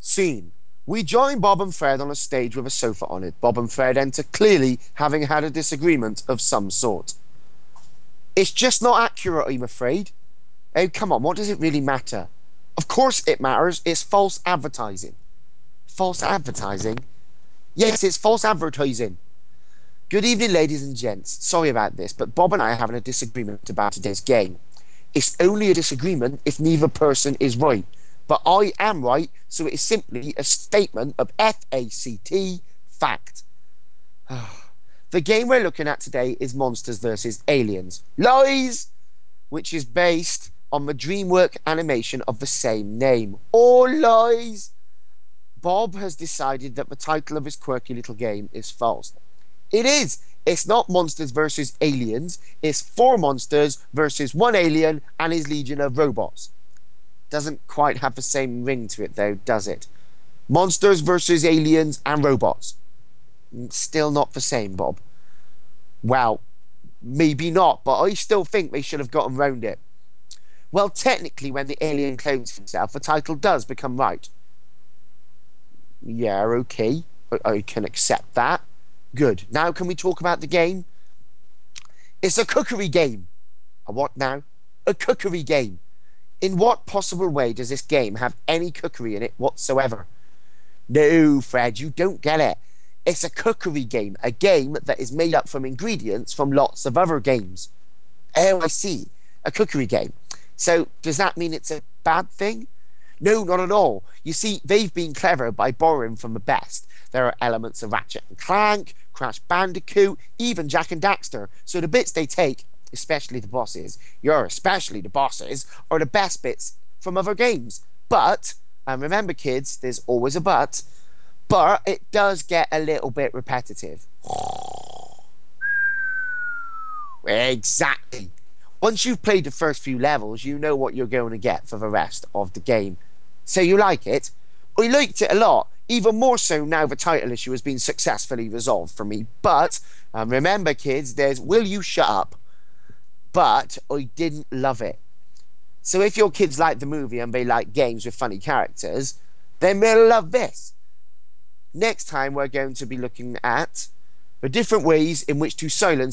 Scene. We join Bob and Fred on a stage with a sofa on it. Bob and Fred enter clearly having had a disagreement of some sort. It's just not accurate, I'm afraid. Oh, come on, what does it really matter? Of course it matters. It's false advertising. False advertising? Yes, it's false advertising. Good evening, ladies and gents. Sorry about this, but Bob and I are having a disagreement about today's game. It's only a disagreement if neither person is right. But I am right, so it is simply a statement of FACT fact. the game we're looking at today is Monsters vs. Aliens. Lies! Which is based on the DreamWorks animation of the same name. All lies! Bob has decided that the title of his quirky little game is false. It is! It's not monsters versus aliens, it's four monsters versus one alien and his legion of robots. Doesn't quite have the same ring to it, though, does it? Monsters versus aliens and robots. Still not the same, Bob. Well, maybe not, but I still think they should have gotten round it. Well, technically, when the alien clones himself, the title does become right. Yeah, okay. I, can accept that. Good. Now, can we talk about the game? It's a cookery game. A what now? A cookery game. In what possible way does this game have any cookery in it whatsoever? No, Fred, you don't get it. It's a cookery game, a game that is made up from ingredients from lots of other games. Oh, I see. A cookery game. So, does that mean it's a bad thing? No, not at all. You see, they've been clever by borrowing from the best. There are elements of Ratchet and Clank, Crash Bandicoot, even Jak and Daxter. So the bits they take especially the bosses, you're especially the bosses, are the best bits from other games. But, and remember kids, there's always a but, but it does get a little bit repetitive. Exactly. Once you've played the first few levels, you know what you're going to get for the rest of the game. So you like it? I liked it a lot, even more so now the title issue has been successfully resolved for me. But um, remember, kids, there's Will You Shut Up? But I didn't love it. So if your kids like the movie and they like games with funny characters, then they'll love this. Next time, we're going to be looking at the different ways in which to silence